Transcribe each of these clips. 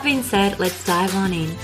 being said, let's dive on in.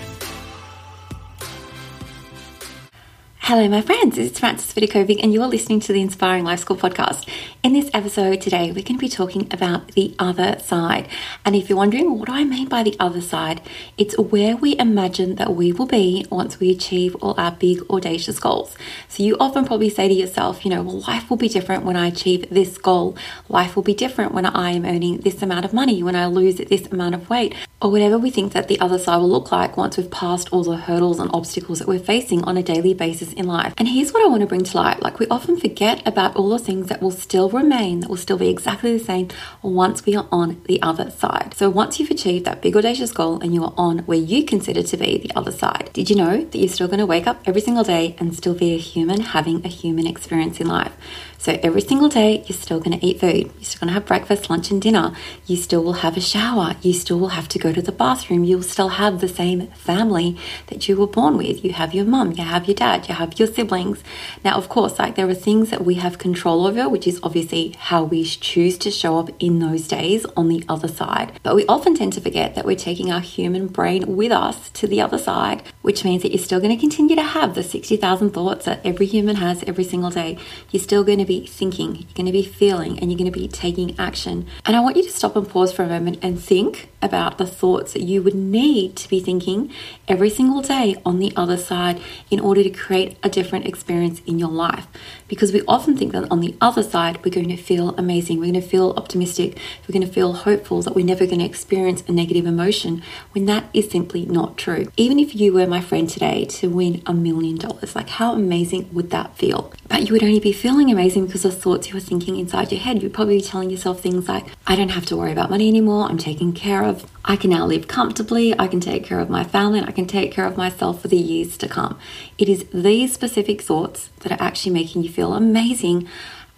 Hello, my friends. It's Frances Vidakovic, and you're listening to the Inspiring Life School podcast. In this episode today, we're going to be talking about the other side. And if you're wondering, what do I mean by the other side? It's where we imagine that we will be once we achieve all our big, audacious goals. So you often probably say to yourself, you know, well, life will be different when I achieve this goal. Life will be different when I am earning this amount of money, when I lose this amount of weight, or whatever we think that the other side will look like once we've passed all the hurdles and obstacles that we're facing on a daily basis in life. And here's what I want to bring to light like, we often forget about all the things that will still remain, that will still be exactly the same once we are on the other side. So, once you've achieved that big audacious goal and you are on where you consider to be the other side, did you know that you're still going to wake up every single day and still be a human having a human experience in life? So every single day, you're still going to eat food. You're still going to have breakfast, lunch, and dinner. You still will have a shower. You still will have to go to the bathroom. You'll still have the same family that you were born with. You have your mum, you have your dad, you have your siblings. Now, of course, like there are things that we have control over, which is obviously how we choose to show up in those days on the other side. But we often tend to forget that we're taking our human brain with us to the other side, which means that you're still going to continue to have the 60,000 thoughts that every human has every single day. You're still going to be thinking, you're going to be feeling, and you're going to be taking action. And I want you to stop and pause for a moment and think about the thoughts that you would need to be thinking every single day on the other side in order to create a different experience in your life. Because we often think that on the other side, we're going to feel amazing, we're going to feel optimistic, we're going to feel hopeful that we're never going to experience a negative emotion when that is simply not true. Even if you were my friend today to win a million dollars, like how amazing would that feel? But you would only be feeling amazing because of thoughts you were thinking inside your head. You'd probably be telling yourself things like, I don't have to worry about money anymore, I'm taken care of, I can now live comfortably, I can take care of my family, and I can take care of myself for the years to come. It is these specific thoughts that are actually making you feel amazing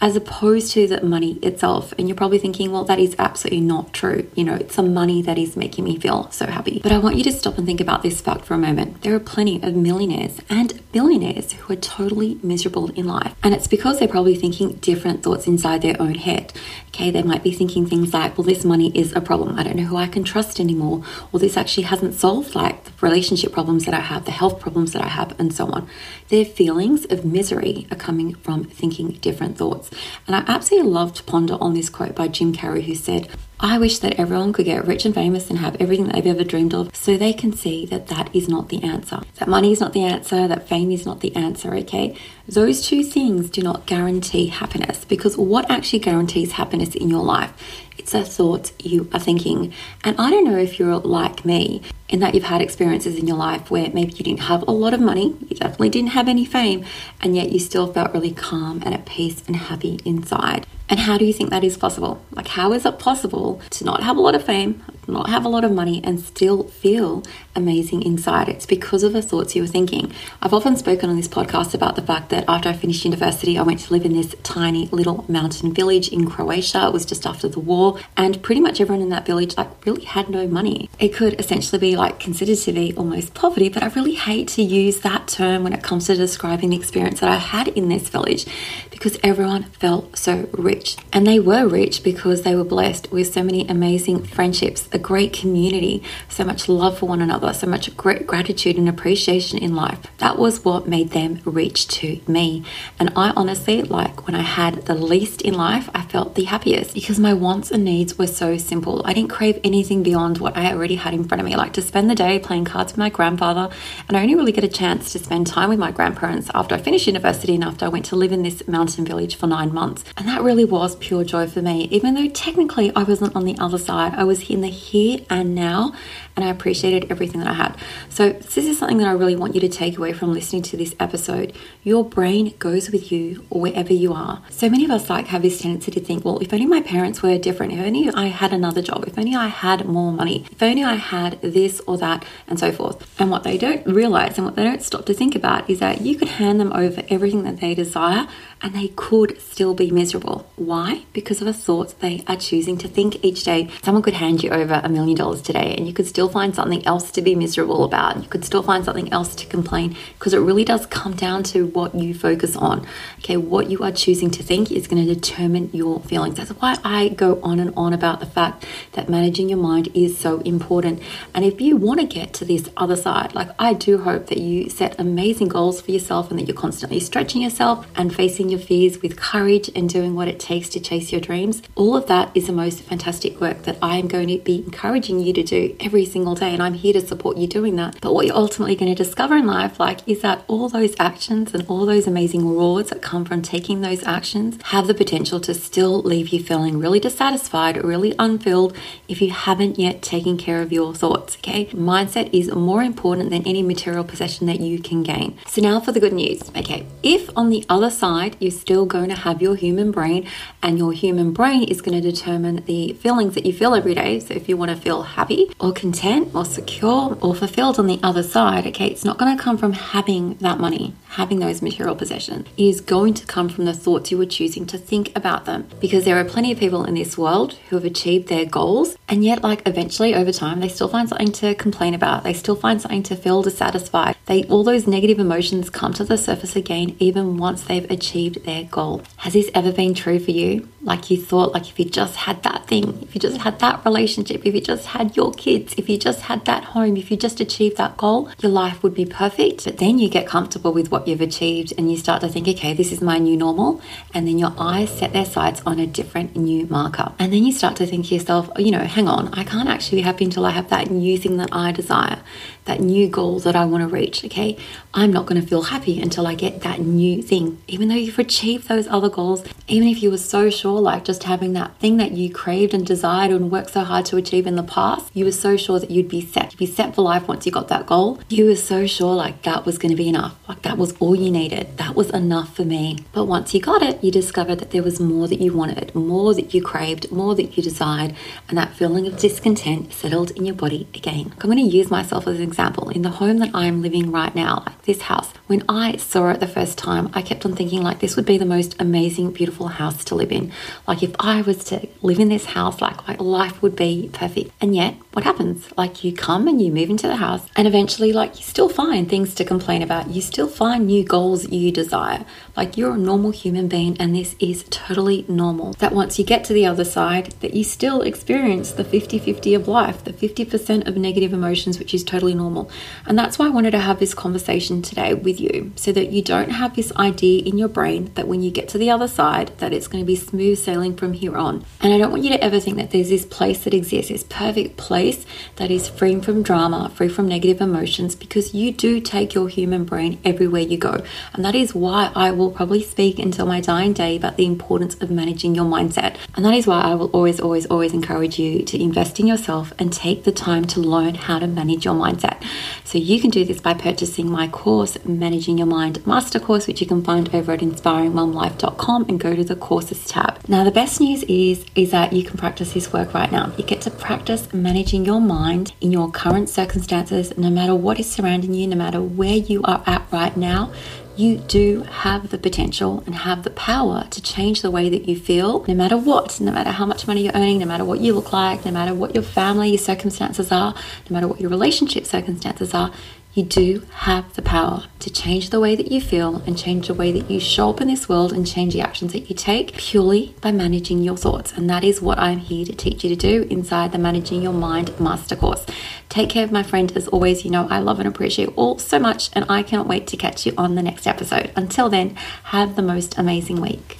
as opposed to the money itself. And you're probably thinking, well, that is absolutely not true. You know, it's the money that is making me feel so happy. But I want you to stop and think about this fact for a moment. There are plenty of millionaires and billionaires who are totally miserable in life. And it's because they're probably thinking different thoughts inside their own head. Okay, they might be thinking things like, well, this money is a problem. I don't know who I can trust anymore. Or this actually hasn't solved like the relationship problems that I have, the health problems that I have, and so on. Their feelings of misery are coming from thinking different thoughts. And I absolutely love to ponder on this quote by Jim Carrey, who said, I wish that everyone could get rich and famous and have everything they've ever dreamed of so they can see that that is not the answer. That money is not the answer, that fame is not the answer, okay? Those two things do not guarantee happiness because what actually guarantees happiness in your life? It's the thoughts you are thinking. And I don't know if you're like me in that you've had experiences in your life where maybe you didn't have a lot of money, you definitely didn't have any fame, and yet you still felt really calm and at peace and happy inside. And how do you think that is possible? Like, how is it possible to not have a lot of fame, not have a lot of money, and still feel amazing inside? It's because of the thoughts you were thinking. I've often spoken on this podcast about the fact that after I finished university, I went to live in this tiny little mountain village in Croatia. It was just after the war, and pretty much everyone in that village like really had no money. It could essentially be like considered to be almost poverty, but I really hate to use that term when it comes to describing the experience that I had in this village because everyone felt so rich. And they were rich because they were blessed with so many amazing friendships, a great community, so much love for one another, so much great gratitude and appreciation in life. That was what made them reach to me. And I honestly, like when I had the least in life, I felt the happiest because my wants and needs were so simple. I didn't crave anything beyond what I already had in front of me, like to spend the day playing cards with my grandfather. And I only really get a chance to spend time with my grandparents after I finished university and after I went to live in this mountain village for nine months. And that really was pure joy for me, even though technically I wasn't on the other side. I was in the here and now, and I appreciated everything that I had. So, this is something that I really want you to take away from listening to this episode. Your brain goes with you wherever you are. So many of us like have this tendency to think, well, if only my parents were different, if only I had another job, if only I had more money, if only I had this or that, and so forth. And what they don't realize and what they don't stop to think about is that you could hand them over everything that they desire and they could still be miserable. Why? Because of the thoughts they are choosing to think each day. Someone could hand you over a million dollars today and you could still find something else to be miserable about. You could still find something else to complain because it really does come down to what you focus on. Okay, what you are choosing to think is going to determine your feelings. That's why I go on and on about the fact that managing your mind is so important. And if you want to get to this other side, like I do hope that you set amazing goals for yourself and that you're constantly stretching yourself and facing your fears with courage and doing what it takes to chase your dreams. All of that is the most fantastic work that I am going to be encouraging you to do every single day. And I'm here to support you doing that. But what you're ultimately going to discover in life, like, is that all those actions and all those amazing rewards that come from taking those actions have the potential to still leave you feeling really dissatisfied, really unfilled if you haven't yet taken care of your thoughts. Okay. Mindset is more important than any material possession that you can gain. So now for the good news. Okay. If on the other side you're still going to have your human brain, and your human brain is going to determine the feelings that you feel every day. So if you want to feel happy or content or secure or fulfilled on the other side, okay, it's not going to come from having that money, having those material possessions. It is going to come from the thoughts you are choosing to think about them. Because there are plenty of people in this world who have achieved their goals, and yet, like, eventually over time, they still find something to complain about. They still find something to feel dissatisfied. They all those negative emotions come to the surface again, even once they've achieved their goal. Has this ever been true for you? Like you thought, like if you just had that thing, if you just had that relationship, if you just had your kids, if you just had that home, if you just achieved that goal, your life would be perfect. But then you get comfortable with what you've achieved and you start to think, okay, this is my new normal. And then your eyes set their sights on a different new marker. And then you start to think to yourself, oh, you know, hang on, I can't actually be happy until I have that new thing that I desire, that new goal that I want to reach. Okay. I'm not going to feel happy until I get that new thing. Even though you've achieved those other goals, even if you were so sure, like just having that thing that you craved and desired and worked so hard to achieve in the past, you were so sure that you'd be set. You'd be set for life once you got that goal. You were so sure like that was going to be enough. Like that was all you needed. That was enough for me. But once you got it, you discovered that there was more that you wanted, more that you craved, more that you desired, and that feeling of discontent settled in your body again. I'm going to use myself as an example. In the home that I'm living right now, like this house, when I saw it the first time, I kept on thinking like this would be the most amazing, beautiful house to live in. Like if I was to live in this house, like, like life would be perfect. And yet, what happens? Like you come and you move into the house, and eventually, like you still find things to complain about. You still find new goals you desire. Like you're a normal human being, and this is totally normal. That once you get to the other side, that you still experience the 50 50 of life, the 50% of negative emotions, which is totally normal. And that's why I wanted to have this conversation today with you so that you don't have this idea in your brain that when you get to the other side, that it's going to be smooth sailing from here on. And I don't want you to ever think that there's this place that exists, this perfect place that is free from drama, free from negative emotions, because you do take your human brain everywhere you go. And that is why I will probably speak until my dying day about the importance of managing your mindset. And that is why I will always, always, always encourage you to invest in yourself and take the time to learn how to manage your mindset. So you can do this by purchasing my course, Managing Your Mind Master Course, which you can find over at inspiringmomlife.com and go to the courses tab. Now the best news is is that you can practice this work right now. You get to practice managing your mind in your current circumstances, no matter what is surrounding you, no matter where you are at right now you do have the potential and have the power to change the way that you feel, no matter what, no matter how much money you're earning, no matter what you look like, no matter what your family circumstances are, no matter what your relationship circumstances are. You do have the power to change the way that you feel and change the way that you show up in this world and change the actions that you take purely by managing your thoughts. And that is what I'm here to teach you to do inside the Managing Your Mind Master Course. Take care of my friend. As always, you know I love and appreciate all so much, and I cannot wait to catch you on the next episode. Until then, have the most amazing week.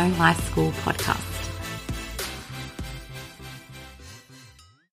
Inspiring Life School podcast.